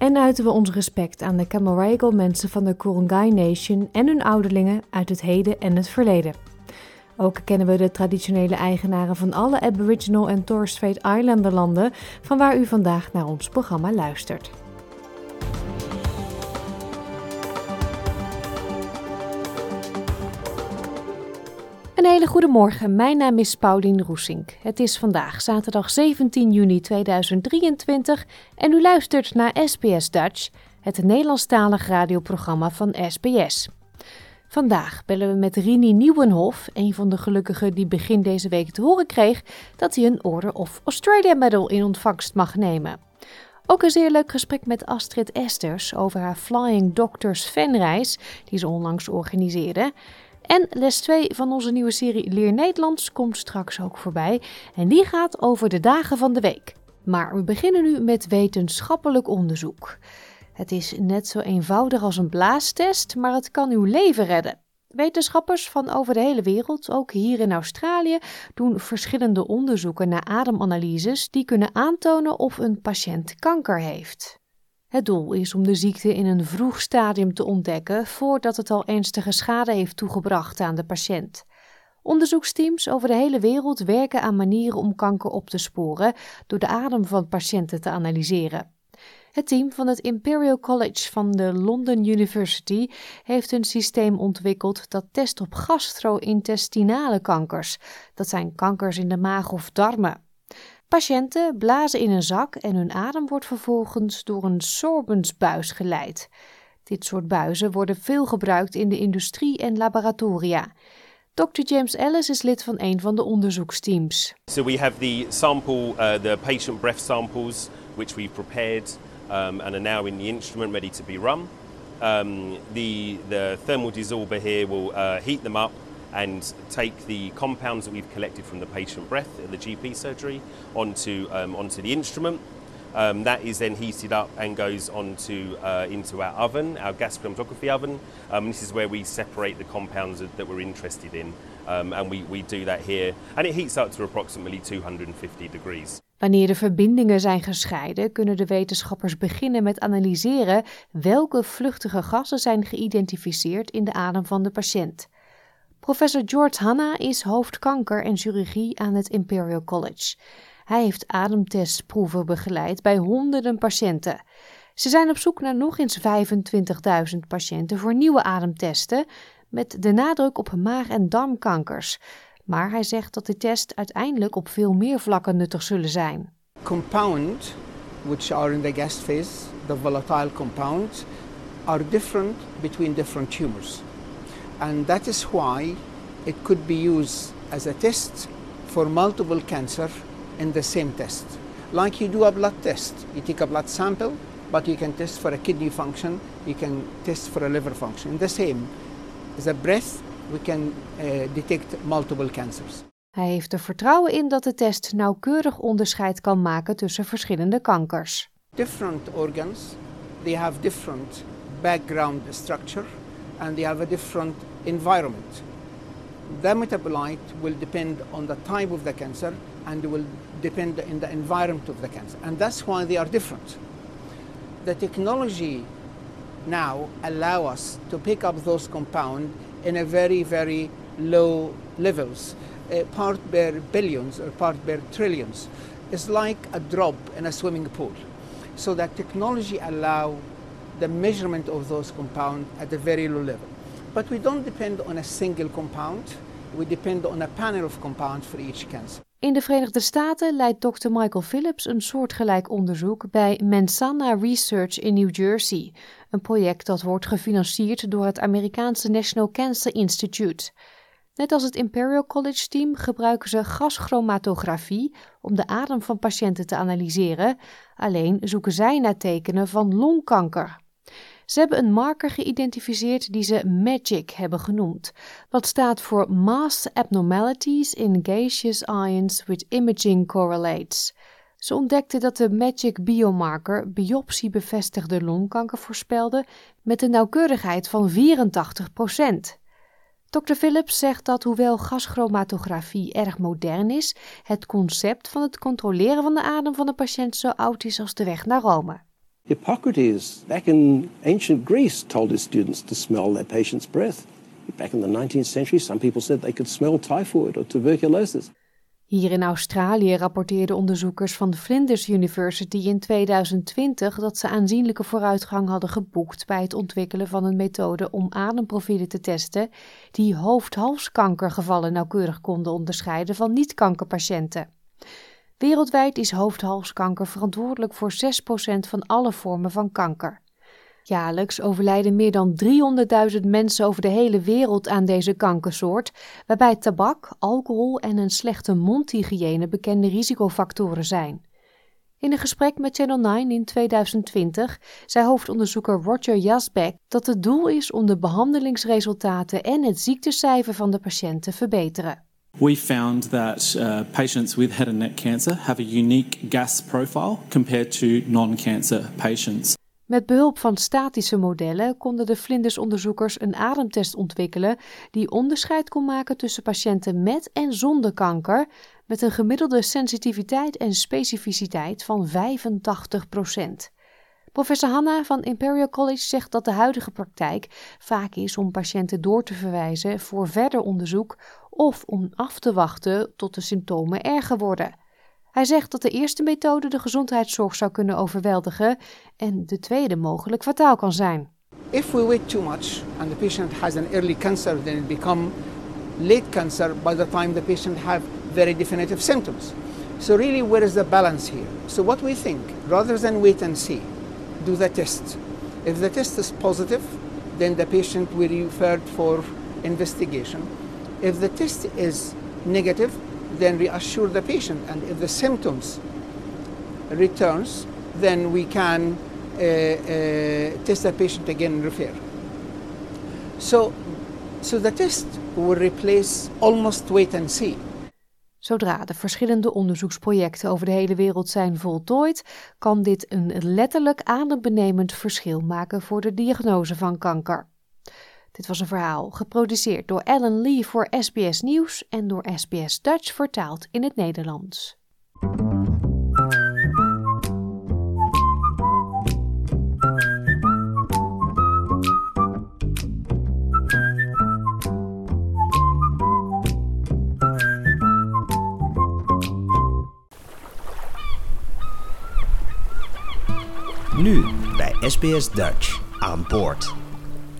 en uiten we ons respect aan de Camaragal mensen van de Kurungay Nation en hun ouderlingen uit het heden en het verleden. Ook kennen we de traditionele eigenaren van alle Aboriginal en Torres Strait Islander landen van waar u vandaag naar ons programma luistert. Een hele goede morgen. Mijn naam is Paulien Roesink. Het is vandaag zaterdag 17 juni 2023 en u luistert naar SBS Dutch, het Nederlandstalig radioprogramma van SBS. Vandaag bellen we met Rini Nieuwenhof, een van de gelukkigen die begin deze week te horen kreeg dat hij een Order of Australia Medal in ontvangst mag nemen. Ook een zeer leuk gesprek met Astrid Esters over haar Flying Doctors fanreis die ze onlangs organiseerde. En les 2 van onze nieuwe serie Leer Nederlands komt straks ook voorbij. En die gaat over de dagen van de week. Maar we beginnen nu met wetenschappelijk onderzoek. Het is net zo eenvoudig als een blaastest, maar het kan uw leven redden. Wetenschappers van over de hele wereld, ook hier in Australië, doen verschillende onderzoeken naar ademanalyses die kunnen aantonen of een patiënt kanker heeft. Het doel is om de ziekte in een vroeg stadium te ontdekken voordat het al ernstige schade heeft toegebracht aan de patiënt. Onderzoeksteams over de hele wereld werken aan manieren om kanker op te sporen door de adem van patiënten te analyseren. Het team van het Imperial College van de London University heeft een systeem ontwikkeld dat test op gastro-intestinale kankers. Dat zijn kankers in de maag of darmen. Patiënten blazen in een zak en hun adem wordt vervolgens door een sorbensbuis geleid. Dit soort buizen worden veel gebruikt in de industrie en laboratoria. Dr. James Ellis is lid van een van de onderzoeksteams. So we have the sample, uh, the patient breath samples, which we've prepared um, and are now in the instrument ready to be run. Um, the, the thermal dissolver here will uh, heat them up and take the compounds that we've collected from the patient breath in the GP surgery onto, um, onto the instrument. Um, that is then heated up and goes onto uh, into our oven, our gas chromatography oven. Um, this is where we separate the compounds that, that we're interested in, um, and we, we do that here. And it heats up to approximately 250 degrees. Wanneer de verbindingen zijn gescheiden, kunnen de wetenschappers beginnen met analyseren welke vluchtige gassen zijn geïdentificeerd in de adem van de patiënt. Professor George Hanna is hoofd kanker en chirurgie aan het Imperial College. Hij heeft ademtestproeven begeleid bij honderden patiënten. Ze zijn op zoek naar nog eens 25.000 patiënten voor nieuwe ademtesten, met de nadruk op maag- en darmkankers. Maar hij zegt dat de test uiteindelijk op veel meer vlakken nuttig zullen zijn. Compound, which are in the gas phase, the volatile compounds, are different between different tumors. And that is why it could be used as a test for multiple cancer in the same test. Like you do a blood test, you take a blood sample, but you can test for a kidney function, you can test for a liver function. The same as a breath, we can uh, detect multiple cancers. Hij heeft er vertrouwen in dat de test nauwkeurig onderscheid kan maken tussen verschillende kankers. Different organs, they have different background structure and they have a different environment. The metabolite will depend on the type of the cancer and will depend in the environment of the cancer. And that's why they are different. The technology now allow us to pick up those compounds in a very, very low levels, uh, part per billions or part per trillions. It's like a drop in a swimming pool. So that technology allow the measurement of those compounds at a very low level. But we don't depend on a single compound. We depend on a panel of compounds for each cancer. In de Verenigde Staten leidt Dr. Michael Phillips een soortgelijk onderzoek bij Mensana Research in New Jersey, een project dat wordt gefinancierd door het Amerikaanse National Cancer Institute. Net als het Imperial College team gebruiken ze gaschromatografie om de adem van patiënten te analyseren, alleen zoeken zij naar tekenen van longkanker. Ze hebben een marker geïdentificeerd die ze MAGIC hebben genoemd, wat staat voor Mass Abnormalities in Gaseous Ions with Imaging Correlates. Ze ontdekten dat de MAGIC biomarker biopsie-bevestigde longkanker voorspelde met een nauwkeurigheid van 84% Dr. Phillips zegt dat hoewel gaschromatografie erg modern is, het concept van het controleren van de adem van de patiënt zo oud is als de weg naar Rome. Hippocrates, back in ancient Greece, told his students to smell their patient's breath. Back in the 19th century, some people said they could smell typhoid or tuberculosis. Hier in Australië rapporteerden onderzoekers van de Flinders University in 2020 dat ze aanzienlijke vooruitgang hadden geboekt bij het ontwikkelen van een methode om ademprofielen te testen die hoofd-halskankergevallen nauwkeurig konden onderscheiden van niet-kankerpatiënten. Wereldwijd is hoofd-halskanker verantwoordelijk voor 6% van alle vormen van kanker. Jaarlijks overlijden meer dan 300.000 mensen over de hele wereld aan deze kankersoort, waarbij tabak, alcohol en een slechte mondhygiëne bekende risicofactoren zijn. In een gesprek met Channel 9 in 2020 zei hoofdonderzoeker Roger Jasbeck dat het doel is om de behandelingsresultaten en het ziektecijfer van de patiënt te verbeteren. We found that uh, patients with head and neck cancer have a unique gas profile compared to non-cancer patients. Met behulp van statische modellen konden de vlindersonderzoekers een ademtest ontwikkelen die onderscheid kon maken tussen patiënten met en zonder kanker, met een gemiddelde sensitiviteit en specificiteit van 85 Professor Hanna van Imperial College zegt dat de huidige praktijk vaak is om patiënten door te verwijzen voor verder onderzoek of om af te wachten tot de symptomen erger worden. Hij zegt dat de eerste methode de gezondheidszorg zou kunnen overweldigen en de tweede mogelijk fataal kan zijn. If we wait too much and the patient has an early cancer, then it become late cancer by the time the patient have very definitive symptoms. So really, where is the balance here? So what we think, rather than wait and see, do the test. If the test is positive, then the patient will be referred for investigation. If the test is negative, then reassure the patient. And if the symptoms returns, then we can uh, uh, test the patient again and refer. So, so the test will replace almost wait and see. Zodra de verschillende onderzoeksprojecten over de hele wereld zijn voltooid, kan dit een letterlijk adembenemend verschil maken voor de diagnose van kanker. Dit was een verhaal geproduceerd door Ellen Lee voor SBS Nieuws en door SBS Dutch vertaald in het Nederlands. Nu bij SBS Dutch aan boord.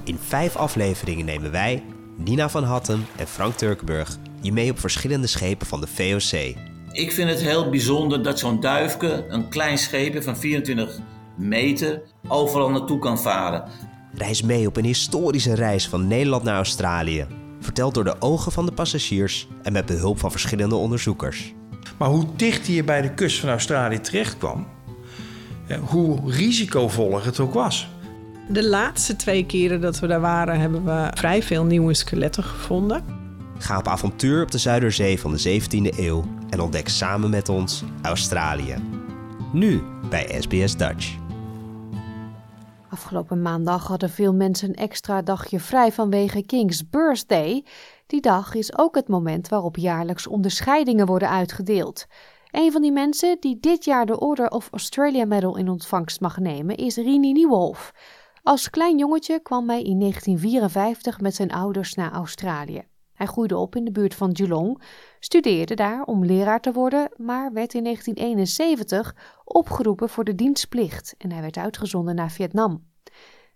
In vijf afleveringen nemen wij, Nina van Hatten en Frank Turkenburg je mee op verschillende schepen van de VOC. Ik vind het heel bijzonder dat zo'n duifke, een klein scheepje van 24 meter, overal naartoe kan varen. Reis mee op een historische reis van Nederland naar Australië. Verteld door de ogen van de passagiers en met behulp van verschillende onderzoekers. Maar hoe dicht hij bij de kust van Australië terecht kwam, hoe risicovoller het ook was. De laatste twee keren dat we daar waren, hebben we vrij veel nieuwe skeletten gevonden. Ga op avontuur op de Zuiderzee van de 17e eeuw en ontdek samen met ons Australië. Nu bij SBS Dutch. Afgelopen maandag hadden veel mensen een extra dagje vrij vanwege King's Birthday. Die dag is ook het moment waarop jaarlijks onderscheidingen worden uitgedeeld. Een van die mensen die dit jaar de Order of Australia Medal in ontvangst mag nemen is Rini Nieuwolf. Als klein jongetje kwam hij in 1954 met zijn ouders naar Australië. Hij groeide op in de buurt van Geelong, studeerde daar om leraar te worden, maar werd in 1971 opgeroepen voor de dienstplicht en hij werd uitgezonden naar Vietnam.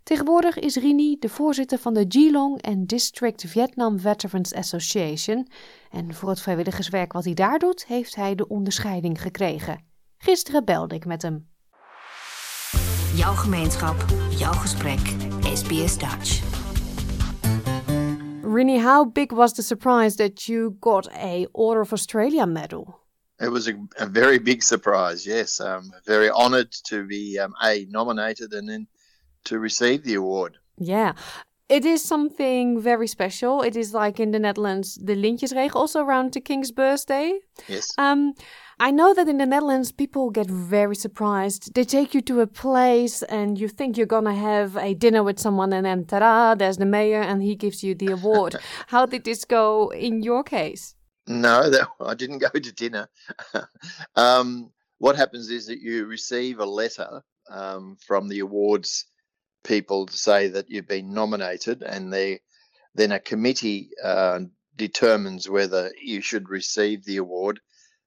Tegenwoordig is Rini de voorzitter van de Geelong and District Vietnam Veterans Association en voor het vrijwilligerswerk wat hij daar doet, heeft hij de onderscheiding gekregen. Gisteren belde ik met hem. Jouw gemeenschap, jouw gesprek, SBS Dutch. Rini, how big was the surprise that you got a Order of Australia medal? It was a, a very big surprise, yes. Um, very honoured to be um, A, nominated and then to receive the award. Yeah. It is something very special. It is like in the Netherlands, the Lintjesregen, also around the King's birthday. Yes. Um, I know that in the Netherlands, people get very surprised. They take you to a place and you think you're going to have a dinner with someone, and then ta there's the mayor and he gives you the award. How did this go in your case? No, that, I didn't go to dinner. um, what happens is that you receive a letter um, from the awards people to say that you've been nominated, and they, then a committee uh, determines whether you should receive the award.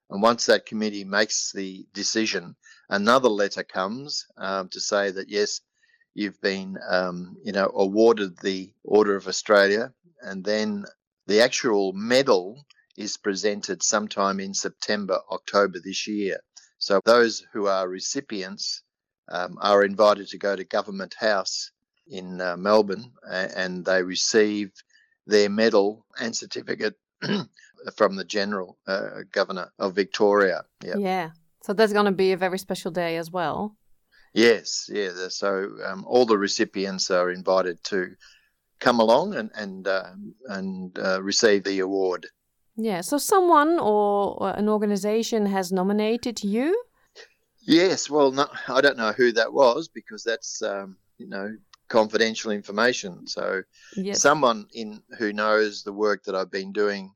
And once that committee makes the decision, another letter comes um, to say that yes, you've been, um, you know, awarded the Order of Australia, and then the actual medal is presented sometime in September, October this year. So those who are recipients um, are invited to go to Government House in uh, Melbourne and they receive their medal and certificate from the General uh, Governor of Victoria. Yep. Yeah. So there's going to be a very special day as well. Yes, yeah. So um, all the recipients are invited to come along and and uh, and uh, receive the award. Yeah. So someone or an organization has nominated you. Yes. Well, no, I don't know who that was because that's um, you know confidential information. So someone in who knows the work that I've been doing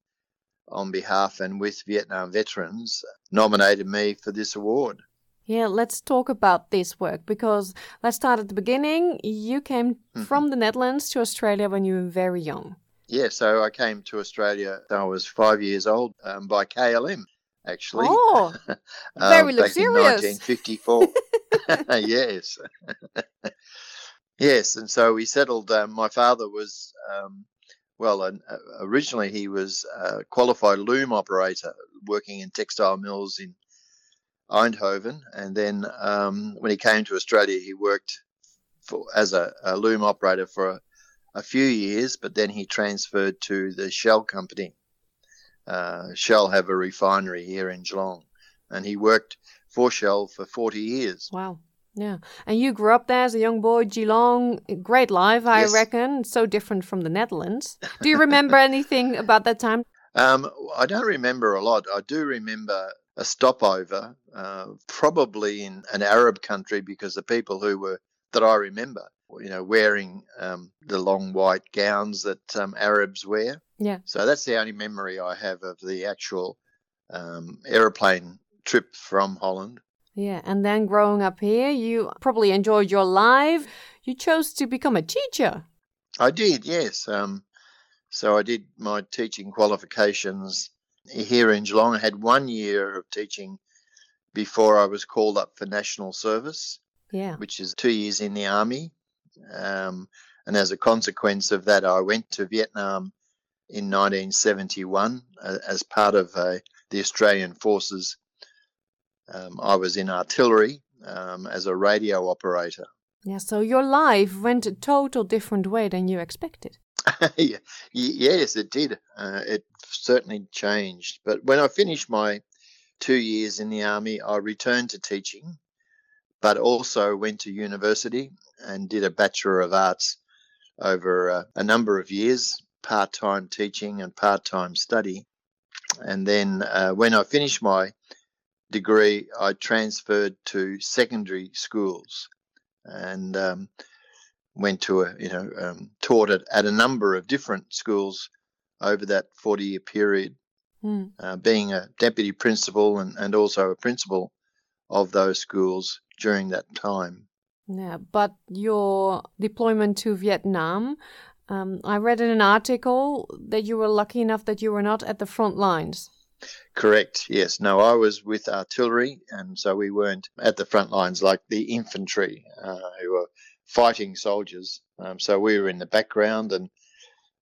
on behalf and with Vietnam veterans nominated me for this award. Yeah, let's talk about this work because let's start at the beginning. You came mm-hmm. from the Netherlands to Australia when you were very young. Yeah, so I came to Australia. I was five years old um, by KLM, actually. Oh, um, very luxurious. in 1954. yes. yes, and so we settled. Um, my father was um, well, uh, originally he was a qualified loom operator working in textile mills in Eindhoven, and then um, when he came to Australia, he worked for, as a, a, loom operator for a, a, few years, but then he transferred to the Shell company. Uh, Shell have a refinery here in Geelong, and he worked for Shell for 40 years. Wow. Yeah. And you grew up there as a young boy, Geelong. Great life, I yes. reckon. So different from the Netherlands. Do you remember anything about that time? Um, I don't remember a lot. I do remember a stopover, uh, probably in an Arab country, because the people who were that I remember, you know, wearing um, the long white gowns that um, Arabs wear. Yeah. So that's the only memory I have of the actual um, aeroplane trip from Holland. Yeah, and then growing up here, you probably enjoyed your life. You chose to become a teacher. I did, yes. Um, so I did my teaching qualifications here in Geelong. I had one year of teaching before I was called up for national service. Yeah. Which is two years in the army. Um, and as a consequence of that, I went to Vietnam in 1971 uh, as part of uh, the Australian Forces um, I was in artillery um, as a radio operator. Yeah, so your life went a total different way than you expected. yeah, yes, it did. Uh, it certainly changed. But when I finished my two years in the army, I returned to teaching, but also went to university and did a Bachelor of Arts over uh, a number of years, part time teaching and part time study. And then uh, when I finished my degree, I transferred to secondary schools and um, went to a, you know, um, taught at, at a number of different schools over that 40 year period, mm. uh, being a deputy principal and, and also a principal of those schools during that time. Yeah, but your deployment to Vietnam, um, I read in an article that you were lucky enough that you were not at the front lines. Correct. Yes. No, I was with artillery, and so we weren't at the front lines like the infantry uh, who were fighting soldiers. Um, so we were in the background and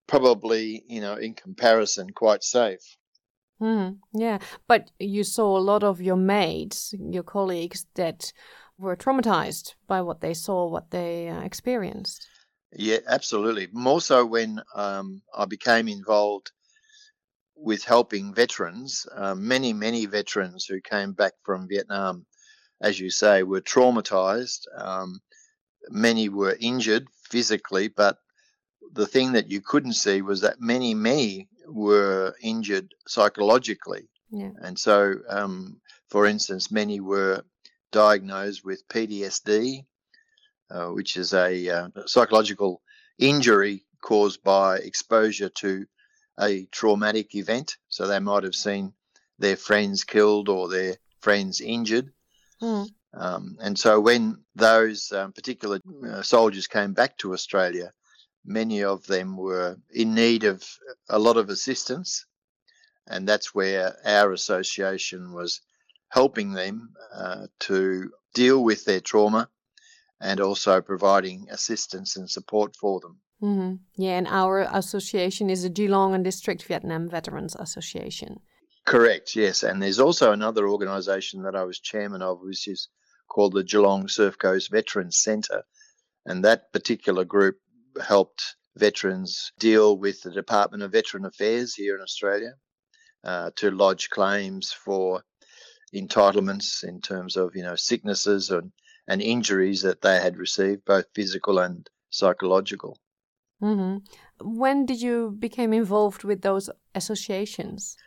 probably, you know, in comparison, quite safe. Mm, yeah, but you saw a lot of your mates, your colleagues, that were traumatized by what they saw, what they uh, experienced. Yeah, absolutely. More so when um, I became involved with helping veterans. Uh, many, many veterans who came back from Vietnam, as you say, were traumatized. Um, many were injured physically, but the thing that you couldn't see was that many, many were injured psychologically. Yeah. And so, um, for instance, many were diagnosed with PTSD, which is a uh, psychological injury caused by exposure to a traumatic event. So they might have seen their friends killed or their friends injured. Mm. Um, and so when those um, particular uh, soldiers came back to Australia, many of them were in need of a lot of assistance. And that's where our association was helping them uh, to deal with their trauma and also providing assistance and support for them. Mm-hmm. Yeah, and our association is the Geelong and District Vietnam Veterans Association. Correct, yes. And there's also another organisation that I was chairman of, which is called the Geelong Surf Coast Veterans Centre. And that particular group helped veterans deal with the Department of Veteran Affairs here in Australia uh, to lodge claims for entitlements in terms of, you know, sicknesses and, and injuries that they had received, both physical and psychological. hmm When did you become involved with those associations?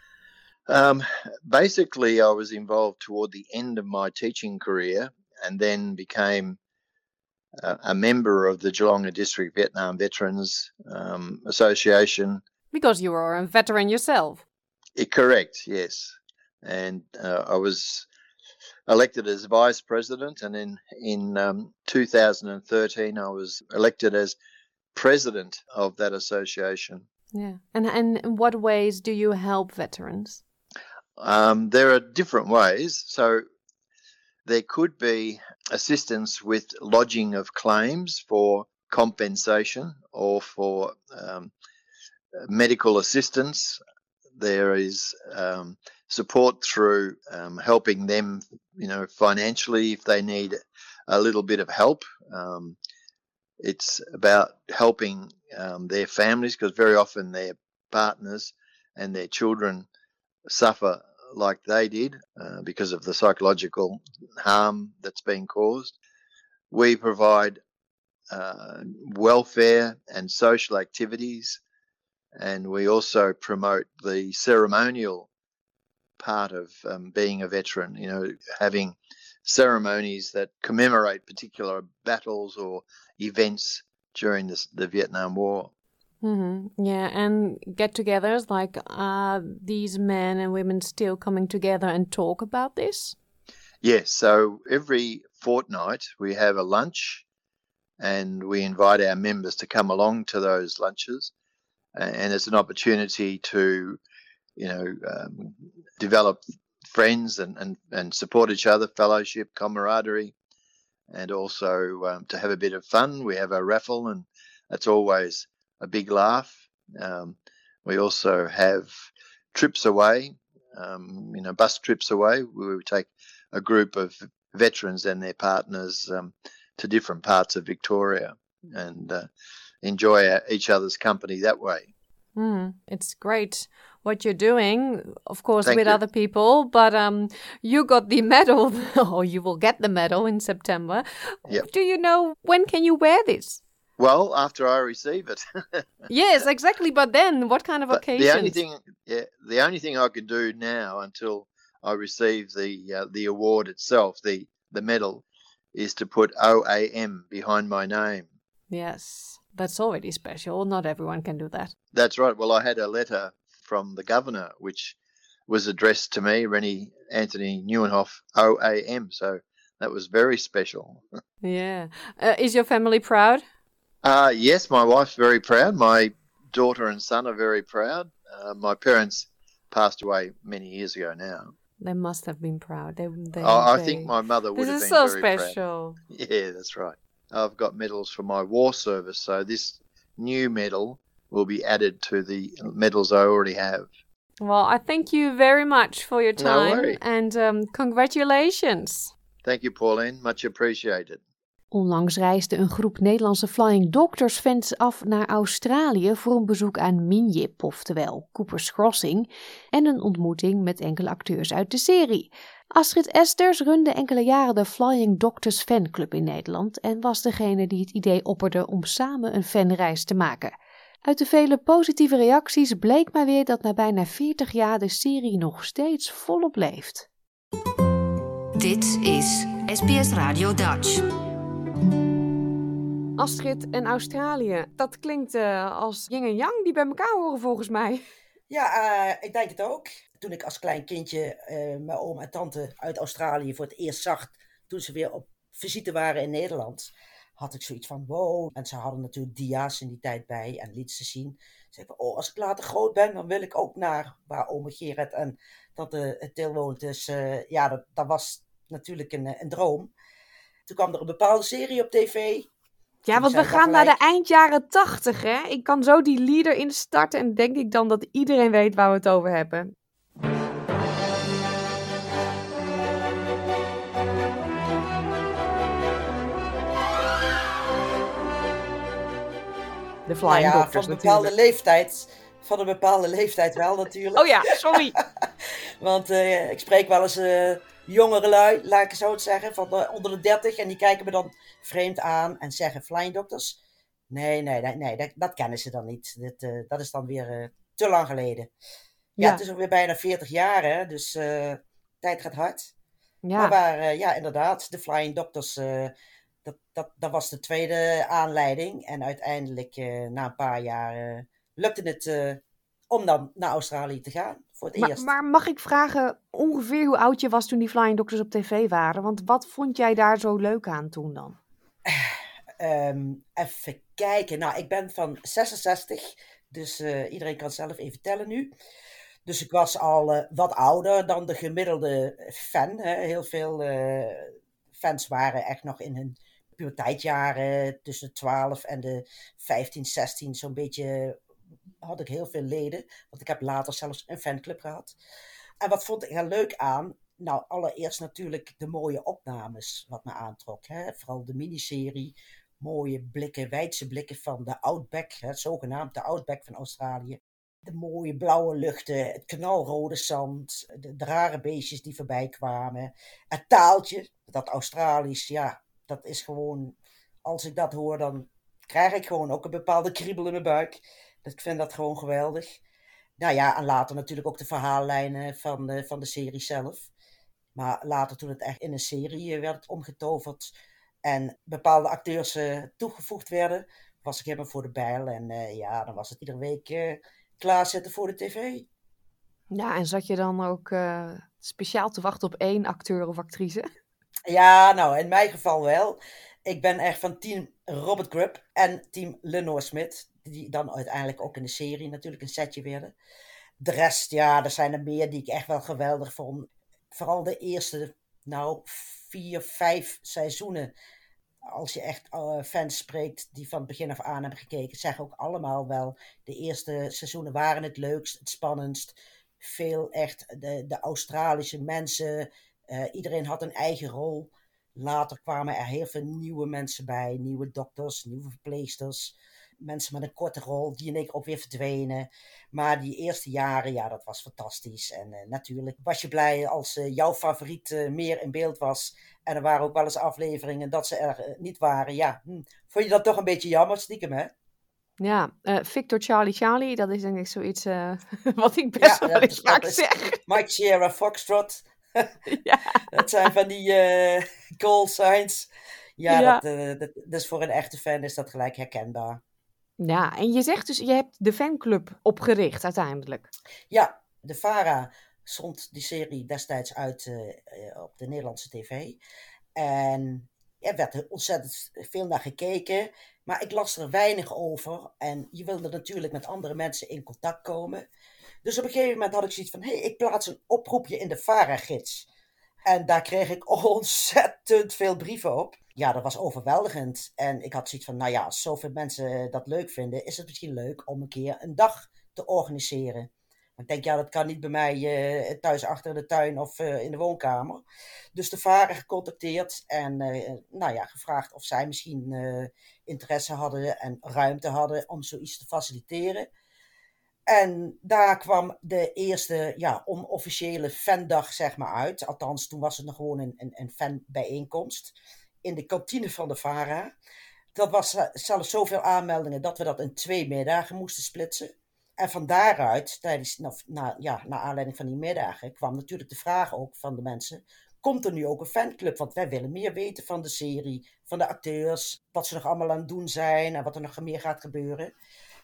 Um, basically, I was involved toward the end of my teaching career and then became a, a member of the Geelong District Vietnam Veterans um, Association. Because you were a veteran yourself. Eh, correct, yes. And uh, I was elected as vice president, and in in um, 2013, I was elected as president of that association. Yeah. And and in what ways do you help veterans? Um, there are different ways. So there could be assistance with lodging of claims for compensation or for um, medical assistance. There is um, support through um, helping them, you know, financially if they need a little bit of help. Um, it's about helping um, their families because very often their partners and their children suffer like they did uh, because of the psychological harm that's been caused. We provide uh, welfare and social activities, and we also promote the ceremonial part of um, being a veteran, you know, having ceremonies that commemorate particular battles or events during this, the Vietnam War. Mm-hmm. Yeah, and get-togethers like are these men and women still coming together and talk about this? Yes, so every fortnight we have a lunch and we invite our members to come along to those lunches. And it's an opportunity to, you know, um, develop friends and, and, and support each other, fellowship, camaraderie, and also um, to have a bit of fun. We have a raffle, and that's always a big laugh. Um, we also have trips away, um, you know, bus trips away. We take a group of veterans and their partners um, to different parts of Victoria and uh, enjoy our, each other's company that way. Mm, it's great what you're doing, of course, Thank with you. other people. But um, you got the medal, or you will get the medal in September. Yep. Do you know when can you wear this? Well, after I receive it. yes, exactly. But then, what kind of But occasion? the only thing, yeah, the only thing I can do now until I receive the uh, the award itself, the the medal, is to put OAM behind my name. Yes, that's already special. Not everyone can do that. That's right. Well, I had a letter from the governor which was addressed to me, Rennie Anthony Neuenhoff, OAM. So that was very special. Yeah. Uh, is your family proud? Uh, yes, my wife's very proud. My daughter and son are very proud. Uh, my parents passed away many years ago now. They must have been proud. They, they, I, I they- think my mother would This have is been so very proud. special. Yeah, that's right. I've got medals for my war service, so this new medal will be added to the medals I already have. Well, I thank you very much for your time and um, congratulations. Thank you, Pauline. Much appreciated. Onlangs reisde een groep Nederlandse Flying Doctors fans af naar Australië voor een bezoek aan Minjip, oftewel Cooper's Crossing, en een ontmoeting met enkele acteurs uit de serie. Astrid Esters runde enkele jaren de Flying Doctors fanclub in Nederland en was degene die het idee opperde om samen een fanreis te maken. Uit de vele positieve reacties bleek maar weer dat na bijna 40 jaar de serie nog steeds volop leeft. Dit is SBS Radio Dutch. Astrid en Australië, dat klinkt uh, als yin en yang die bij elkaar horen volgens mij. Ja, uh, ik denk het ook. Toen ik als klein kindje uh, mijn oom en tante uit Australië voor het eerst zag, toen ze weer op visite waren in Nederland, had ik zoiets van wow. En ze hadden natuurlijk dia's in die tijd bij en lieten ze zien. Ze oh, als ik later groot ben, dan wil ik ook naar waar ome Gerrit en tante Til woont. Dus ja, dat, dat was natuurlijk een, een droom. Toen kwam er een bepaalde serie op tv. Ja, want we gaan naar de eind jaren tachtig, hè? Ik kan zo die leader instarten en denk ik dan dat iedereen weet waar we het over hebben. De Flying nou ja, Doctors van een bepaalde natuurlijk. leeftijd. Van een bepaalde leeftijd wel natuurlijk. Oh ja, sorry. Want uh, ik spreek wel eens uh, jongere lui, laat ik het zo zeggen, van de, onder de 30. En die kijken me dan vreemd aan en zeggen Flying Doctors. Nee, nee, nee, nee dat, dat kennen ze dan niet. Dat, uh, dat is dan weer te lang geleden. Ja, ja, het is alweer bijna 40 jaar, hè, dus tijd gaat hard. Ja. Maar waar, ja, inderdaad, de Flying Doctors, dat, dat, was de tweede aanleiding. En uiteindelijk, na een paar jaar, lukte het om dan naar Australië te gaan. Voor het maar, eerst. maar mag ik vragen ongeveer hoe oud je was toen die Flying Doctors op tv waren? Want wat vond jij daar zo leuk aan toen dan? Um, even kijken. Nou, ik ben van 66. Dus uh, iedereen kan zelf even tellen nu. Dus ik was al uh, wat ouder dan de gemiddelde fan. Hè. Heel veel uh, fans waren echt nog in hun puberteitjaren. Tussen de 12 en de 15, 16. Zo'n beetje had ik heel veel leden. Want ik heb later zelfs een fanclub gehad. En wat vond ik er leuk aan? Nou, allereerst natuurlijk de mooie opnames wat me aantrok. Hè? Vooral de miniserie. Mooie blikken, wijdse blikken van de Outback, hè, zogenaamd de Outback van Australië. De mooie blauwe luchten, het knalrode zand, de, de rare beestjes die voorbij kwamen. Het taaltje, dat Australisch, ja, dat is gewoon, als ik dat hoor, dan krijg ik gewoon ook een bepaalde kriebel in mijn buik. Ik vind dat gewoon geweldig. Nou ja, en later natuurlijk ook de verhaallijnen van de, van de serie zelf. Maar later toen het echt in een serie werd omgetoverd en bepaalde acteurs uh, toegevoegd werden, was ik helemaal voor de bijl. En uh, ja, dan was het iedere week klaarzetten voor de tv. Ja, en zat je dan ook speciaal te wachten op één acteur of actrice? Ja, nou, in mijn geval wel. Ik ben echt van team Robert Grubb en team Lenore Smith die dan uiteindelijk ook in de serie natuurlijk een setje werden. De rest, ja, er zijn er meer die ik echt wel geweldig vond. Vooral de eerste, nou, vier, vijf seizoenen. Als je echt uh, fans spreekt die van begin af aan hebben gekeken, zeggen ook allemaal wel. De eerste seizoenen waren het leukst, het spannendst. Veel echt de, de Australische mensen. Uh, iedereen had een eigen rol. Later kwamen er heel veel nieuwe mensen bij. Nieuwe dokters, nieuwe verpleegsters mensen met een korte rol, die en ik ook weer verdwenen. Maar die eerste jaren, ja, dat was fantastisch. En uh, natuurlijk was je blij als uh, jouw favoriet meer in beeld was. En er waren ook wel eens afleveringen dat ze er niet waren. Ja, hm. vond je dat toch een beetje jammer, stiekem, hè? Ja, Victor Charlie Charlie, dat is denk ik zoiets wat ik best ja, wel eens vaak zeg. Mike Sierra Foxtrot. ja. dat zijn van die call signs. Ja, ja. Dat, dat, dus voor een echte fan is dat gelijk herkenbaar. Ja, en je zegt dus, je hebt de fanclub opgericht uiteindelijk. Ja, de VARA zond die serie destijds uit uh, op de Nederlandse tv. En er werd ontzettend veel naar gekeken. Maar ik las er weinig over. En je wilde natuurlijk met andere mensen in contact komen. Dus op een gegeven moment had ik zoiets van: hé, hey, ik plaats een oproepje in de VARA-gids. En daar kreeg ik ontzettend veel brieven op ja, dat was overweldigend. En ik had zoiets van, nou ja, als zoveel mensen dat leuk vinden, is het misschien leuk om een keer een dag te organiseren. Ik denk, ja, dat kan niet bij mij uh, thuis achter de tuin of uh, in de woonkamer. Dus de vader gecontacteerd en uh, nou ja, gevraagd of zij misschien interesse hadden en ruimte hadden om zoiets te faciliteren. En daar kwam de eerste ja, onofficiële fandag zeg maar uit. Althans, toen was het nog gewoon een, een, een fanbijeenkomst in de kantine van de VARA. Dat was zelfs zoveel aanmeldingen dat we dat in twee middagen moesten splitsen. En van daaruit, tijdens, nou, na, ja, naar aanleiding van die middagen, kwam natuurlijk de vraag ook van de mensen: komt er nu ook een fanclub? Want wij willen meer weten van de serie, van de acteurs, wat ze nog allemaal aan het doen zijn en wat er nog meer gaat gebeuren.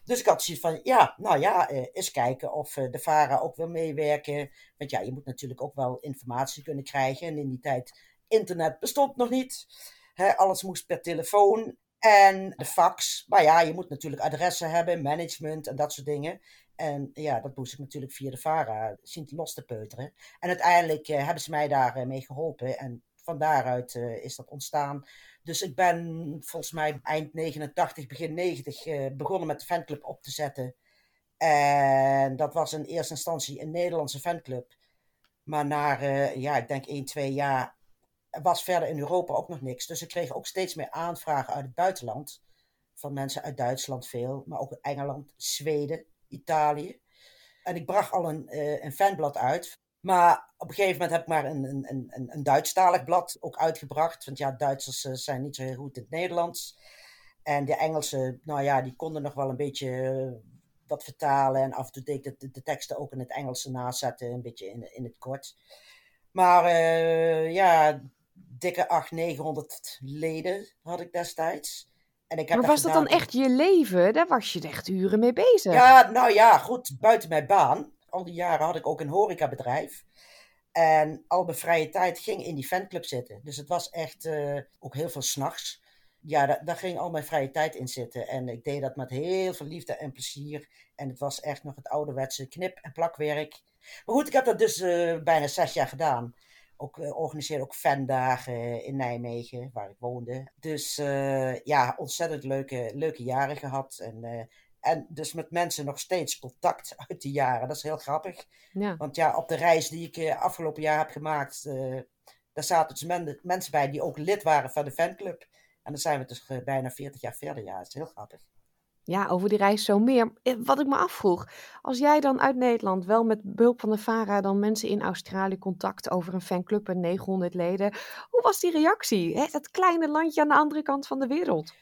Dus ik had zoiets van, ja, nou ja, eh, eens kijken of eh, de VARA ook wil meewerken. Want ja, je moet natuurlijk ook wel informatie kunnen krijgen. En in die tijd, internet bestond nog niet. alles moest per telefoon. En de fax. Maar ja, je moet natuurlijk adressen hebben, management en dat soort dingen. En ja, dat moest ik natuurlijk via de VARA zien los te peuteren. En uiteindelijk uh, hebben ze mij daarmee mee geholpen. En van daaruit is dat ontstaan. Dus ik ben volgens mij eind 89, begin 90 uh, eh, begonnen met de fanclub op te zetten. En dat was in eerste instantie een Nederlandse fanclub. Maar na, ja, ik denk 1, 2 jaar was verder in Europa ook nog niks. Dus ik kreeg ook steeds meer aanvragen uit het buitenland. Van mensen uit Duitsland veel, maar ook Engeland, Zweden, Italië. En ik bracht al een, uh, een fanblad uit. Maar op een gegeven moment heb ik maar een, een, een, een Duitsstalig blad ook uitgebracht. Want ja, Duitsers uh, zijn niet zo heel goed in het Nederlands. En de Engelsen, nou ja, die konden nog wel een beetje wat vertalen. En af en toe deed ik de, de, teksten ook in het Engels nazetten, een beetje in, in het kort. Maar ja, dikke 800, 900 leden had ik destijds. En ik heb maar was dat dan echt je leven? Daar was je echt uren mee bezig. Ja, nou ja, goed, buiten mijn baan. Al die jaren had ik ook een horecabedrijf. En al mijn vrije tijd ging in die fanclub zitten. Dus het was echt uh, ook heel veel s'nachts. Ja, daar, daar, ging al mijn vrije tijd in zitten. En ik deed dat met heel veel liefde en plezier. En het was echt nog het ouderwetse knip- en plakwerk. Maar goed, ik heb dat dus uh, bijna zes jaar gedaan ook uh, organiseerde ook fandagen in Nijmegen, waar ik woonde. Dus ja, ontzettend leuke, leuke jaren gehad. En, en dus met mensen nog steeds contact uit die jaren. Dat is heel grappig. Ja. Want ja, op de reis die ik afgelopen jaar heb gemaakt, daar zaten dus men, mensen bij die ook lid waren van de fanclub. En dan zijn we dus bijna 40 jaar verder. Ja, dat is heel grappig. Ja, over die reis zo meer. Eh, wat ik me afvroeg, als jij dan uit Nederland wel met behulp van de VARA dan mensen in Australië contact over een fanclub en 900 leden, hoe was die reactie? Hè? Dat kleine landje aan de andere kant van de wereld.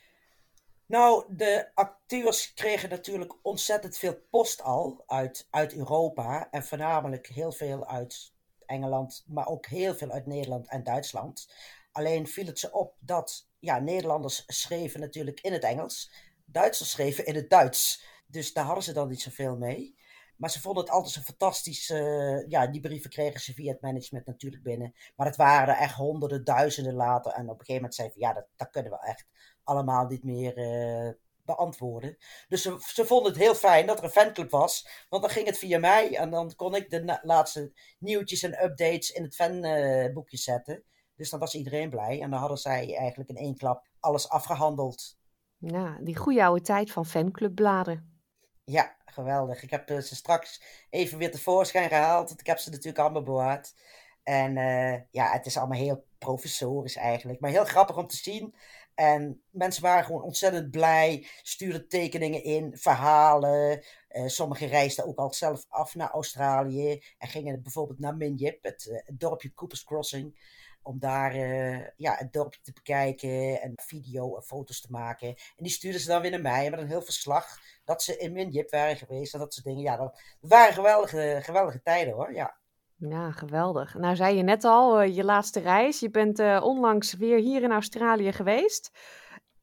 Nou, de acteurs kregen natuurlijk ontzettend veel post al uit, uit Europa en voornamelijk heel veel uit Engeland, maar ook heel veel uit Nederland en Duitsland. Alleen viel het ze op dat ja, Nederlanders schreven natuurlijk in het Engels Duitsers schreven in het Duits. Dus daar hadden ze dan niet zoveel mee. Maar ze vonden het altijd zo fantastisch. Uh, ja, die brieven kregen ze via het management natuurlijk binnen. Maar het waren er echt honderden, duizenden later. En op een gegeven moment zeiden ze: ja, dat, dat kunnen we echt allemaal niet meer uh, beantwoorden. Dus ze, ze, vonden het heel fijn dat er een fanclub was. Want dan ging het via mij. En dan kon ik de laatste nieuwtjes en updates in het fanboekje zetten. Dus dan was iedereen blij. En dan hadden zij eigenlijk in één klap alles afgehandeld. Ja, die goede oude tijd van fanclubbladen. Ja, geweldig. Ik heb ze straks even weer tevoorschijn gehaald. Want ik heb ze natuurlijk allemaal bewaard. En uh, ja, het is allemaal heel professorisch eigenlijk. Maar heel grappig om te zien. En mensen waren gewoon ontzettend blij. Stuurden tekeningen in, verhalen. Uh, sommigen reisden ook al zelf af naar Australië. En gingen bijvoorbeeld naar Minjip, het, uh, het dorpje Cooper's Crossing om daar uh, ja, het dorpje te bekijken en video en foto's te maken. En die stuurden ze dan weer naar mij met een heel verslag dat ze in Minjip waren geweest en dat soort dingen. Ja, dat, waren geweldige, geweldige tijden hoor, ja. Ja, geweldig. Nou zei je net al, uh, je laatste reis. Je bent uh, onlangs weer hier in Australië geweest.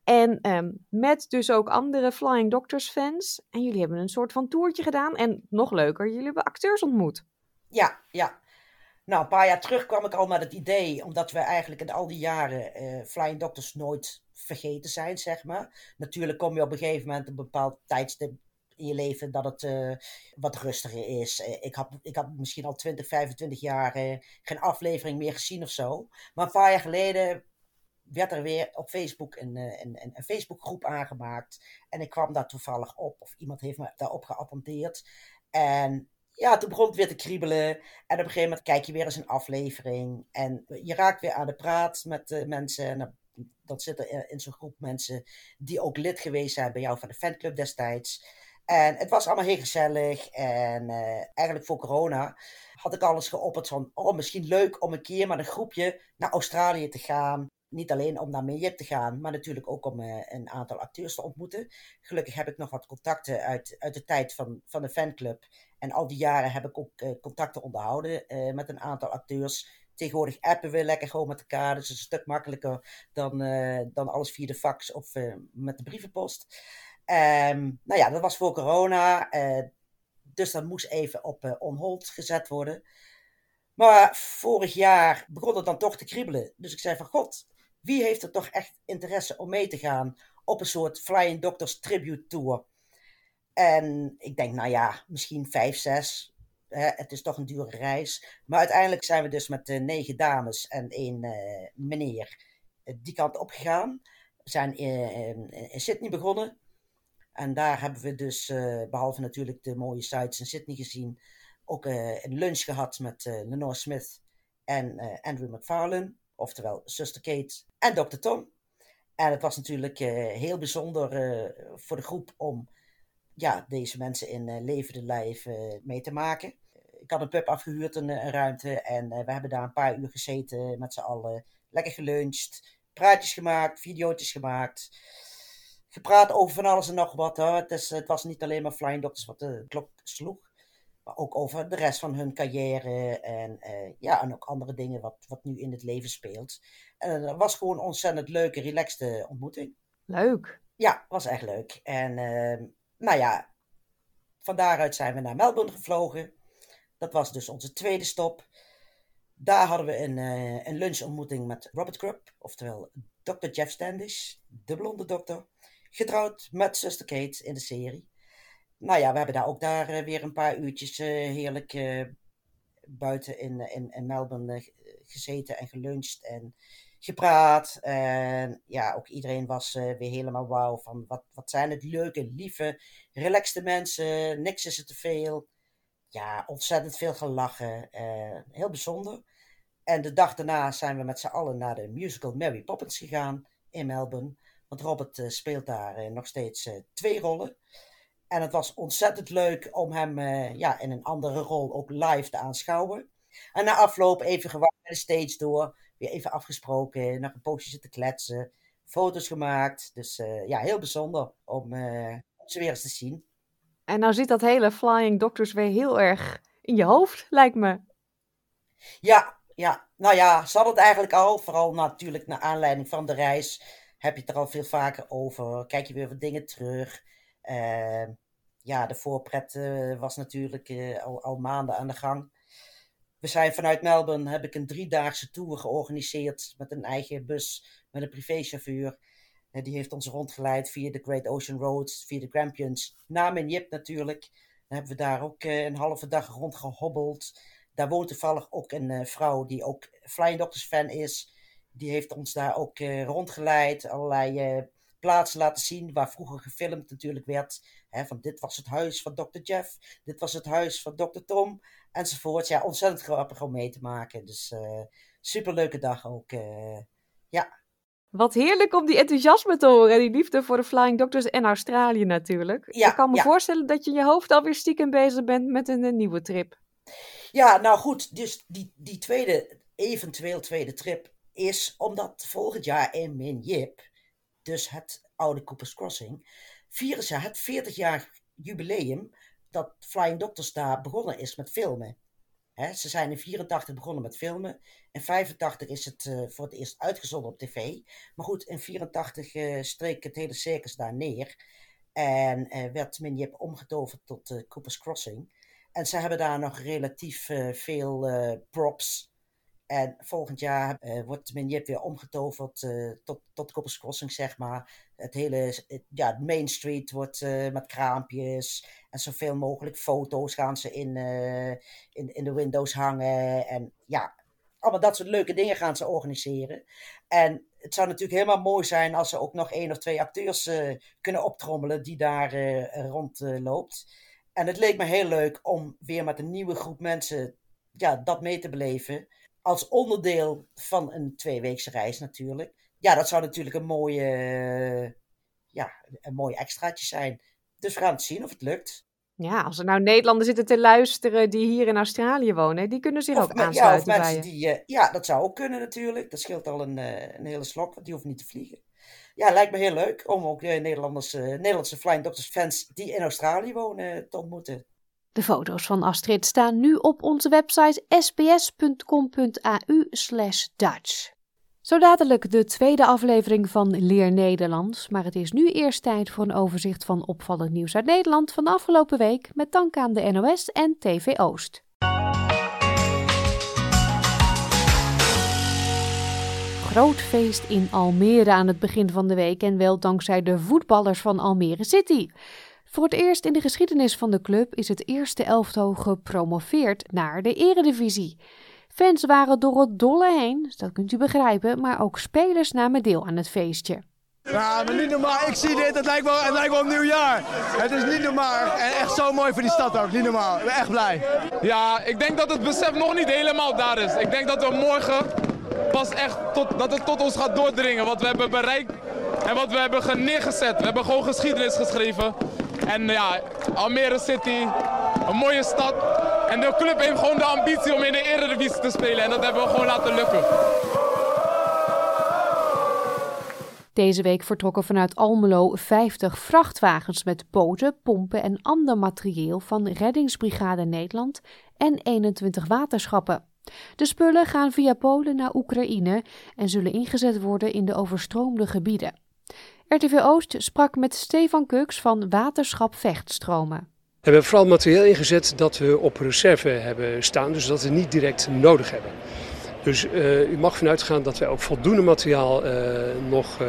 En um, met dus ook andere Flying Doctors fans. En jullie hebben een soort van toertje gedaan. En nog leuker, jullie hebben acteurs ontmoet. Ja, ja. Nou, een paar jaar terug kwam ik al met het idee, omdat we eigenlijk in al die jaren uh, Flying Doctors nooit vergeten zijn, zeg maar. Natuurlijk kom je op een gegeven moment een bepaald tijdstip in je leven dat het uh, wat rustiger is. Uh, ik, had, ik had misschien al 20, 25 jaar geen aflevering meer gezien of zo. Maar een paar jaar geleden werd er weer op Facebook een, een, een, een Facebookgroep aangemaakt. En ik kwam daar toevallig op, of iemand heeft me daarop geattendeerd. En ja, toen begon het weer te kriebelen. En op een gegeven moment kijk je weer eens een aflevering. En je raakt weer aan de praat met de mensen. En dan, dan er in zo'n groep mensen die ook lid geweest zijn bij jou van de fanclub destijds. En het was allemaal heel gezellig. En uh, eigenlijk voor corona had ik alles geopperd van, oh, misschien leuk om een keer met een groepje naar Australië te gaan. Niet alleen om naar Mijip te gaan, maar natuurlijk ook om uh, een aantal acteurs te ontmoeten. Gelukkig heb ik nog wat contacten uit, uit de tijd van, van de fanclub. En al die jaren heb ik ook uh, contacten onderhouden met een aantal acteurs. Tegenwoordig appen we lekker gewoon met elkaar. Dus het is een stuk makkelijker dan, dan alles via de fax of met de brievenpost. Um, nou ja, dat was voor corona. Uh, dus dat moest even op uh, on hold gezet worden. Maar vorig jaar begon het dan toch te kriebelen. Dus ik zei van god, wie heeft er toch echt interesse om mee te gaan op een soort Flying Doctors Tribute Tour? En ik denk, nou ja, misschien vijf, zes. Hè, het is toch een dure reis. Maar uiteindelijk zijn we dus met uh, negen dames en één meneer die kant op gegaan. Zijn in, in Sydney begonnen. En daar hebben we dus, uh, behalve natuurlijk de mooie sites in Sydney gezien, ook uh, een lunch gehad met uh, Lenore Smith en Andrew McFarlane, oftewel Sister Kate en Dr. Tom. En het was natuurlijk heel bijzonder voor de groep om ja, deze mensen in levende lijf mee te maken. Ik had een pub afgehuurd, een, een ruimte, en we hebben daar een paar uur gezeten met z'n allen. Lekker geluncht, praatjes gemaakt, video's gemaakt gepraat over van alles en nog wat. Hoor. Het, is, het was niet alleen maar Flying Doctors wat de klok sloeg. Maar ook over de rest van hun carrière. En, uh, ja, en ook andere dingen wat, wat nu in het leven speelt. En het was gewoon een ontzettend leuke, relaxte ontmoeting. Leuk. Ja, was echt leuk. En uh, nou ja, van daaruit zijn we naar Melbourne gevlogen. Dat was dus onze tweede stop. Daar hadden we een, uh, een lunchontmoeting met Robert Krupp, oftewel Dr. Jeff Standish, de blonde dokter getrouwd met zuster Kate in de serie. Nou ja, we hebben daar ook daar uh, weer een paar uurtjes uh, heerlijk uh, buiten in, in, in Melbourne gezeten en geluncht en gepraat. En ja, ook iedereen was weer helemaal wauw van wat, wat zijn het leuke, lieve, relaxte mensen. Niks is er te veel. Ja, ontzettend veel gelachen. heel bijzonder. En de dag daarna zijn we met z'n allen naar de musical Mary Poppins gegaan in Melbourne. Want Robert uh, speelt daar uh, nog steeds uh, twee rollen. En het was ontzettend leuk om hem ja, in een andere rol ook live te aanschouwen. En na afloop even gewacht de stage door. Weer even afgesproken, nog een poosje zitten kletsen. Foto's gemaakt. Dus ja, heel bijzonder om ze weer eens te zien. En nou zit dat hele Flying Doctors weer heel erg in je hoofd, lijkt me. Ja, ja. Nou ja, ze het eigenlijk al. Vooral natuurlijk naar aanleiding van de reis heb je het er al veel vaker over. Kijk je weer wat dingen terug. Uh, ja, de voorpret uh, was natuurlijk uh, al, al, maanden aan de gang. We zijn vanuit Melbourne, heb ik een driedaagse tour georganiseerd met een eigen bus, met een privéchauffeur. die heeft ons rondgeleid via de Great Ocean Roads, via de Grampians, naar Menjip natuurlijk. Dan hebben we daar ook een halve dag rondgehobbeld. Daar woont toevallig ook een vrouw die ook Flying Doctors fan is. Die heeft ons daar ook uh, rondgeleid, allerlei uh, plaatsen laten zien waar vroeger gefilmd natuurlijk werd. Hè, van dit was het huis van Dr. Jeff, dit was het huis van Dr. Tom, enzovoort. Ja, ontzettend grappig om mee te maken. Dus uh, superleuke dag ook. ja. Wat heerlijk om die enthousiasme te horen. Die liefde voor de Flying Doctors en Australië natuurlijk. Ja, ik kan me ja. voorstellen dat je in je hoofd alweer stiekem bezig bent met een, een nieuwe trip. Ja, nou goed. Dus die, die tweede, eventueel tweede trip is omdat volgend jaar in Minjip, dus het oude Coopers Crossing, vieren ze het 40-jaar jubileum dat Flying Doctors daar begonnen is met filmen. ze zijn in 84 begonnen met filmen. In 85 is het uh, voor het eerst uitgezonden op tv. Maar goed, in 84 uh, eh, streek het hele circus daar neer. En uh, werd Minjip omgetoverd tot Coopers Crossing. En ze hebben daar nog relatief veel props en volgend jaar uh, wordt Minjip weer omgetoverd uh, tot, tot Coppers Crossing, zeg maar. Het hele ja, Main Street wordt uh, met kraampjes en zoveel mogelijk foto's gaan ze in, in, in de windows hangen. En ja, allemaal dat soort leuke dingen gaan ze organiseren. En het zou natuurlijk helemaal mooi zijn als ze ook nog één of twee acteurs kunnen optrommelen die daar rondloopt. En het leek me heel leuk om weer met een nieuwe groep mensen ja, dat mee te beleven. Als onderdeel van een tweeweekse reis natuurlijk. Ja, dat zou natuurlijk een mooie, ja, een mooi extraatje zijn. Dus we gaan het zien of het lukt. Ja, als er nou Nederlanders zitten te luisteren die hier in Australië wonen, die kunnen zich Of ook me- aansluiten ja, of bij mensen je. die, eh, ja, dat zou ook kunnen natuurlijk. Dat scheelt al een, eh, een hele slok, want die hoeven niet te vliegen. Ja, lijkt me heel leuk om ook eh, Nederlanders, eh, Nederlandse Flying Doctors fans die in Australië wonen eh, te ontmoeten. De foto's van Astrid staan nu op onze website sbs.com.au Dutch. Zo dadelijk de tweede aflevering van Leer Nederlands, maar het is nu eerst tijd voor een overzicht van opvallend nieuws uit Nederland van de afgelopen week met dank aan de NOS en TV Oost. Groot feest in Almere aan het begin van de week en wel dankzij de voetballers van Almere City. Voor het eerst in de geschiedenis van de club is het eerste elftal gepromoveerd naar de Eredivisie. Fans waren door het dolle heen, dat kunt u begrijpen, maar ook spelers namen deel aan het feestje. Ja, maar niet normaal. Ik zie dit, het lijkt wel, het lijkt wel een nieuw jaar. Het is niet normaal. En echt zo mooi voor die stad ook, niet normaal. Ik ben echt blij. Ja, ik denk dat het besef nog niet helemaal daar is. Ik denk dat we morgen pas echt tot, dat het tot ons gaat doordringen. Wat we hebben bereikt en wat we hebben ge- neergezet. We hebben gewoon geschiedenis geschreven. En ja, Almere City, een mooie stad. En de club heeft gewoon de ambitie om in de Eredivisie te spelen. En dat hebben we gewoon laten lukken. Deze week vertrokken vanuit Almelo 50 vrachtwagens met boten, pompen en ander materieel van Reddingsbrigade Nederland en 21 waterschappen. De spullen gaan via Polen naar Oekraïne en zullen ingezet worden in de overstroomde gebieden. RTV Oost sprak met Stefan Kux van Waterschap Vechtstromen. We hebben vooral materieel ingezet dat we op reserve hebben staan, dus dat we niet direct nodig hebben. Dus eh, u mag vanuit gaan dat wij ook voldoende materiaal eh, nog eh,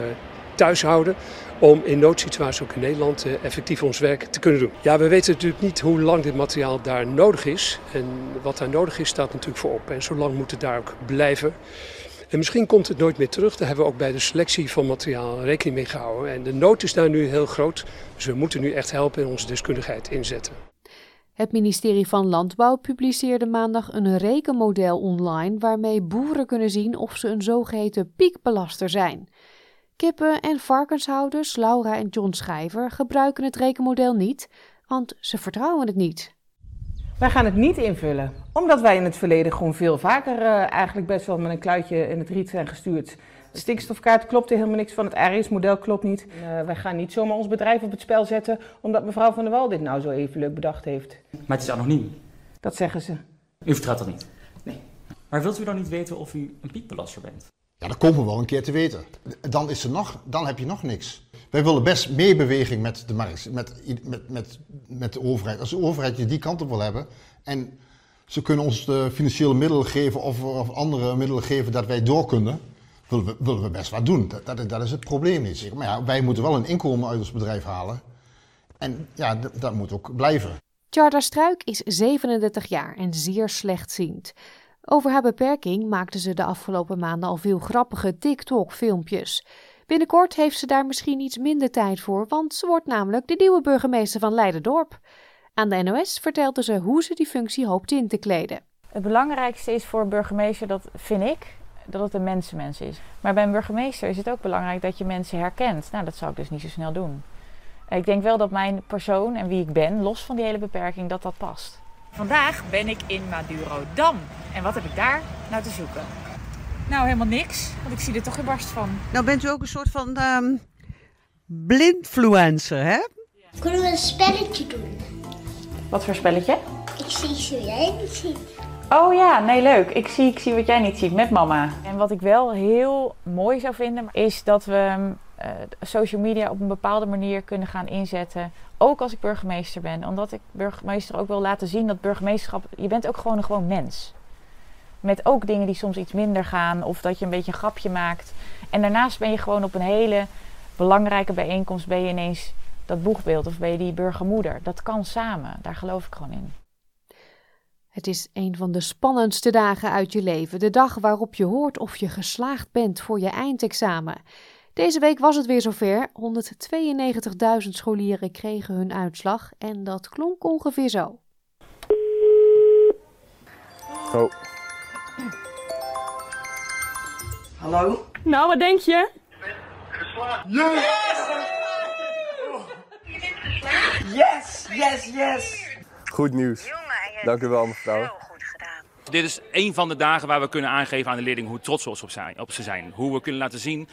thuis houden om in noodsituaties ook in Nederland effectief ons werk te kunnen doen. Ja, we weten natuurlijk niet hoe lang dit materiaal daar nodig is. En wat daar nodig is staat natuurlijk voorop. En zo lang moet het daar ook blijven. En misschien komt het nooit meer terug. Daar hebben we ook bij de selectie van materiaal rekening mee gehouden. En de nood is daar nu heel groot. Dus we moeten nu echt helpen en onze deskundigheid inzetten. Het ministerie van Landbouw publiceerde maandag een rekenmodel online waarmee boeren kunnen zien of ze een zogeheten piekbelaster zijn. Kippen- en varkenshouders Laura en John Schrijver gebruiken het rekenmodel niet, want ze vertrouwen het niet. Wij gaan het niet invullen, omdat wij in het verleden gewoon veel vaker eh, eigenlijk best wel met een kluitje in het riet zijn gestuurd. De stikstofkaart klopt er helemaal niks van, het RS-model klopt niet. Eh, wij gaan niet zomaar ons bedrijf op het spel zetten, omdat mevrouw van der Wal dit nou zo even leuk bedacht heeft. Maar het is anoniem. Dat zeggen ze. U vertrouwt dat niet? Nee. Maar wilt u dan niet weten of u een piekbelasser bent? Ja, dat komen we wel een keer te weten. Dan, is er nog, dan heb je nog niks. Wij willen best meer beweging met de markt, met, met, met, met de overheid. Als de overheid je die kant op wil hebben en ze kunnen ons de financiële middelen geven of, of andere middelen geven dat wij door kunnen, willen we, willen we best wat doen. Dat, dat, is het probleem niet. Maar ja, wij moeten wel een inkomen uit ons bedrijf halen. En ja, dat, dat moet ook blijven. Charda Struik is 37 jaar en zeer slechtziend. Over haar beperking maakte ze de afgelopen maanden al veel grappige TikTok-filmpjes. Binnenkort heeft ze daar misschien iets minder tijd voor, want ze wordt namelijk de nieuwe burgemeester van Leiderdorp. Aan de NOS vertelde ze hoe ze die functie hoopt in te kleden. Het belangrijkste is voor een burgemeester, dat vind ik, dat het een mensenmens is. Maar bij een burgemeester is het ook belangrijk dat je mensen herkent. Nou, dat zou ik dus niet zo snel doen. Ik denk wel dat mijn persoon en wie ik ben, los van die hele beperking, dat dat past. Vandaag ben ik in Madurodam. En wat heb ik daar nou te zoeken? Nou, helemaal niks, want ik zie er toch geen barst van. Nou bent u ook een soort van ehm blindfluencer, hè? Kunnen we een spelletje doen? Wat voor spelletje? Ik zie iets wat jij niet ziet. Oh ja, nee leuk. Ik zie, ik zie wat jij niet ziet met mama. En wat ik wel heel mooi zou vinden, is dat we eh, social media op een bepaalde manier kunnen gaan inzetten. Ook als ik burgemeester ben. Omdat ik burgemeester ook wil laten zien dat burgemeesterschap, je bent ook gewoon een gewoon mens. Met ook dingen die soms iets minder gaan of dat je een beetje een grapje maakt. En daarnaast ben je gewoon op een hele belangrijke bijeenkomst ben je ineens dat boegbeeld of ben je die burgermoeder. Dat kan samen, daar geloof ik gewoon in. Het is een van de spannendste dagen uit je leven. De dag waarop je hoort of je geslaagd bent voor je eindexamen. Deze week was het weer zover. 192.000 scholieren kregen hun uitslag en dat klonk ongeveer zo. Oh. Hallo? Nou, wat denk je? Yes! Yes, yes, yes! Goed nieuws. Dank u wel, mevrouw. Dit is een van de dagen waar we kunnen aangeven aan de leerlingen hoe trots we op, zijn, op ze zijn. Hoe we kunnen laten zien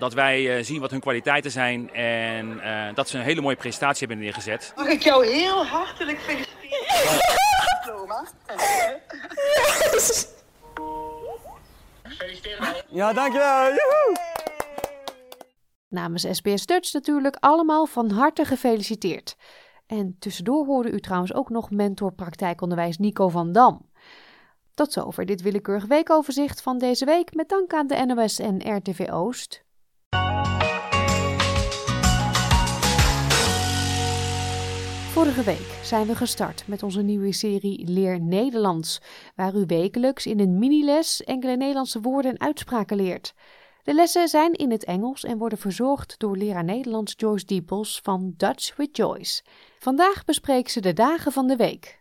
dat wij uh, zien wat hun kwaliteiten zijn en uh, dat ze een hele mooie presentatie hebben neergezet. Mag ik jou heel hartelijk feliciteren? Diploma. Yes. Ja, dankjewel. Joehoe. Namens SBS Dutch natuurlijk allemaal van harte gefeliciteerd. En tussendoor hoorde u trouwens ook nog mentor praktijkonderwijs Nico van Dam. Tot zover dit willekeurig weekoverzicht van deze week met dank aan de NOS en RTV Oost. Vorige week zijn we gestart met onze nieuwe serie Leer Nederlands, waar u wekelijks in een miniles enkele Nederlandse woorden en uitspraken leert. De lessen zijn in het Engels en worden verzorgd door leraar Nederlands Joyce Diepels van Dutch with Joyce. Vandaag bespreekt ze de dagen van de week.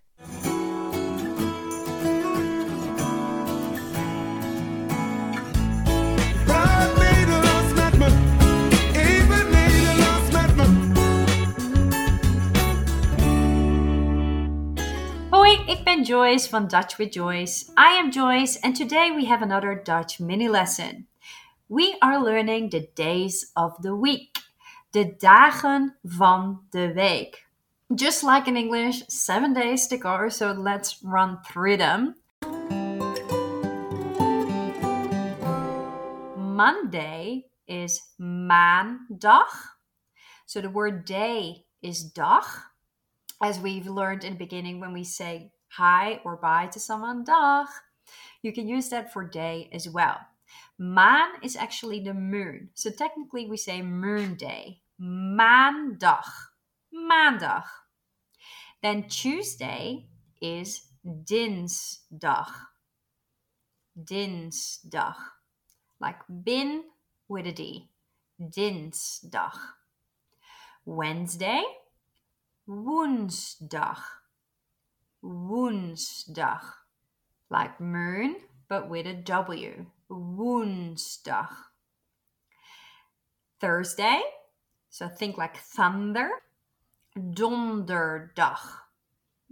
Ik ben Joyce van Dutch with Joyce. I am Joyce, and today we have another Dutch mini lesson. We are learning the days of the week. De dagen van de week. Just like in English, seven days to go, so let's run through them. Monday is maandag. So the word day is dag. As we've learned in the beginning when we say hi or bye to someone, dag. You can use that for day as well. Maan is actually the moon. So technically we say moon day. Maandag. Maandag. Then Tuesday is dinsdag. Dinsdag. Like bin with a D. Dinsdag. Wednesday, woensdag. Woensdag. Like moon, but with a W. Woensdag. Thursday, so think like thunder. Donderdag.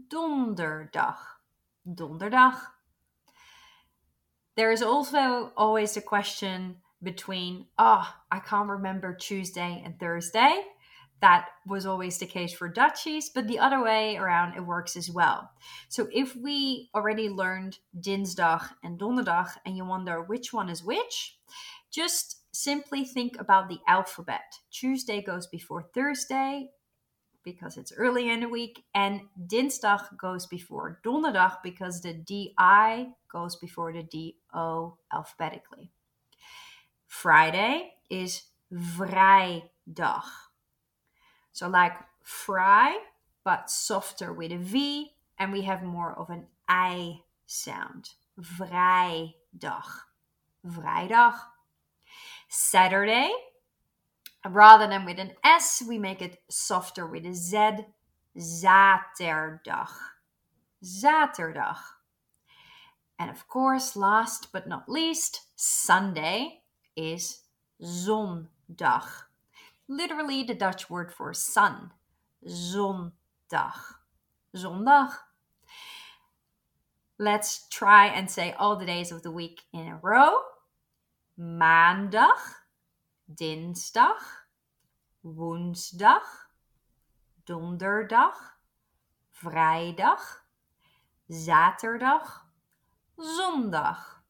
Donderdag. Donderdag. There is also always a question between, oh, I can't remember Tuesday and Thursday. That was always the case for Dutchies, but the other way around it works as well. So if we already learned Dinsdag and Donderdag and you wonder which one is which, just simply think about the alphabet. Tuesday goes before Thursday because it's early in the week, and Dinsdag goes before Donderdag because the DI goes before the DO alphabetically. Friday is vrijdag. So like fry, but softer with a V, and we have more of an I sound. Vrijdag. Vrijdag. Saturday, rather than with an S, we make it softer with a Z. Zaterdag. Zaterdag. And of course, last but not least, Sunday is zondag. Literally the Dutch word for sun. Zondag. Zondag. Let's try and say all the days of the week in a row. Maandag, dinsdag, woensdag, donderdag, vrijdag, zaterdag, zondag.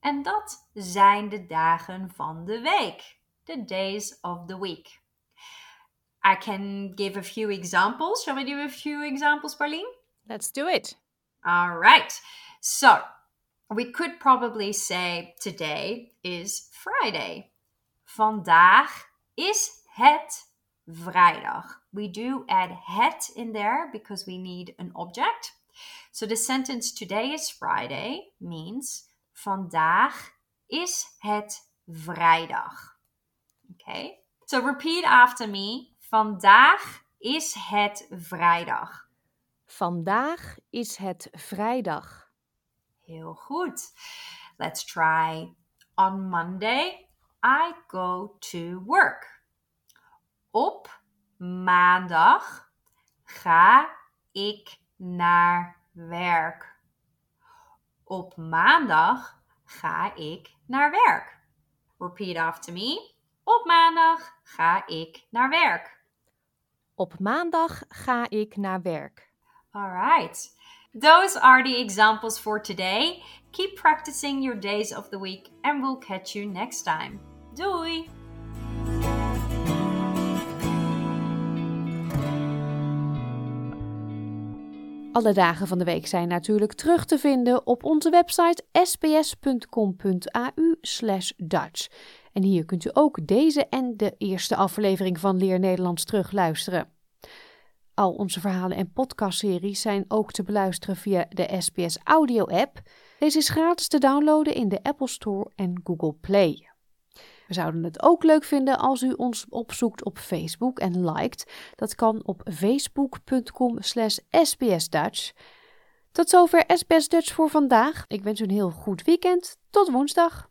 En dat zijn de dagen van de week. The days of the week. I can give a few examples. Shall we do a few examples, Pauline? Let's do it. All right. So we could probably say today is Friday. Vandaag is het vrijdag. We do add het in there because we need an object. So the sentence today is Friday means vandaag is het vrijdag. Okay? So repeat after me. Vandaag is het vrijdag. Vandaag is het vrijdag. Heel goed. Let's try. On Monday, I go to work. Op maandag ga ik naar werk. Op maandag ga ik naar werk. Repeat after me. Op maandag ga ik naar werk. Op maandag ga ik naar werk. All right. Those are the examples for today. Keep practicing your days of the week and we'll catch you next time. Doei! Alle dagen van de week zijn natuurlijk terug te vinden op onze website sbs.com.au/dutch. En hier kunt u ook deze en de eerste aflevering van Leer Nederlands terugluisteren. Al onze verhalen en podcastseries zijn ook te beluisteren via de SBS Audio app. Deze is gratis te downloaden in de Apple Store en Google Play. We zouden het ook leuk vinden als u ons opzoekt op Facebook en liked. Dat kan op facebook.com slash sbsdutch. Tot zover SBS Dutch voor vandaag. Ik wens u een heel goed weekend. Tot woensdag.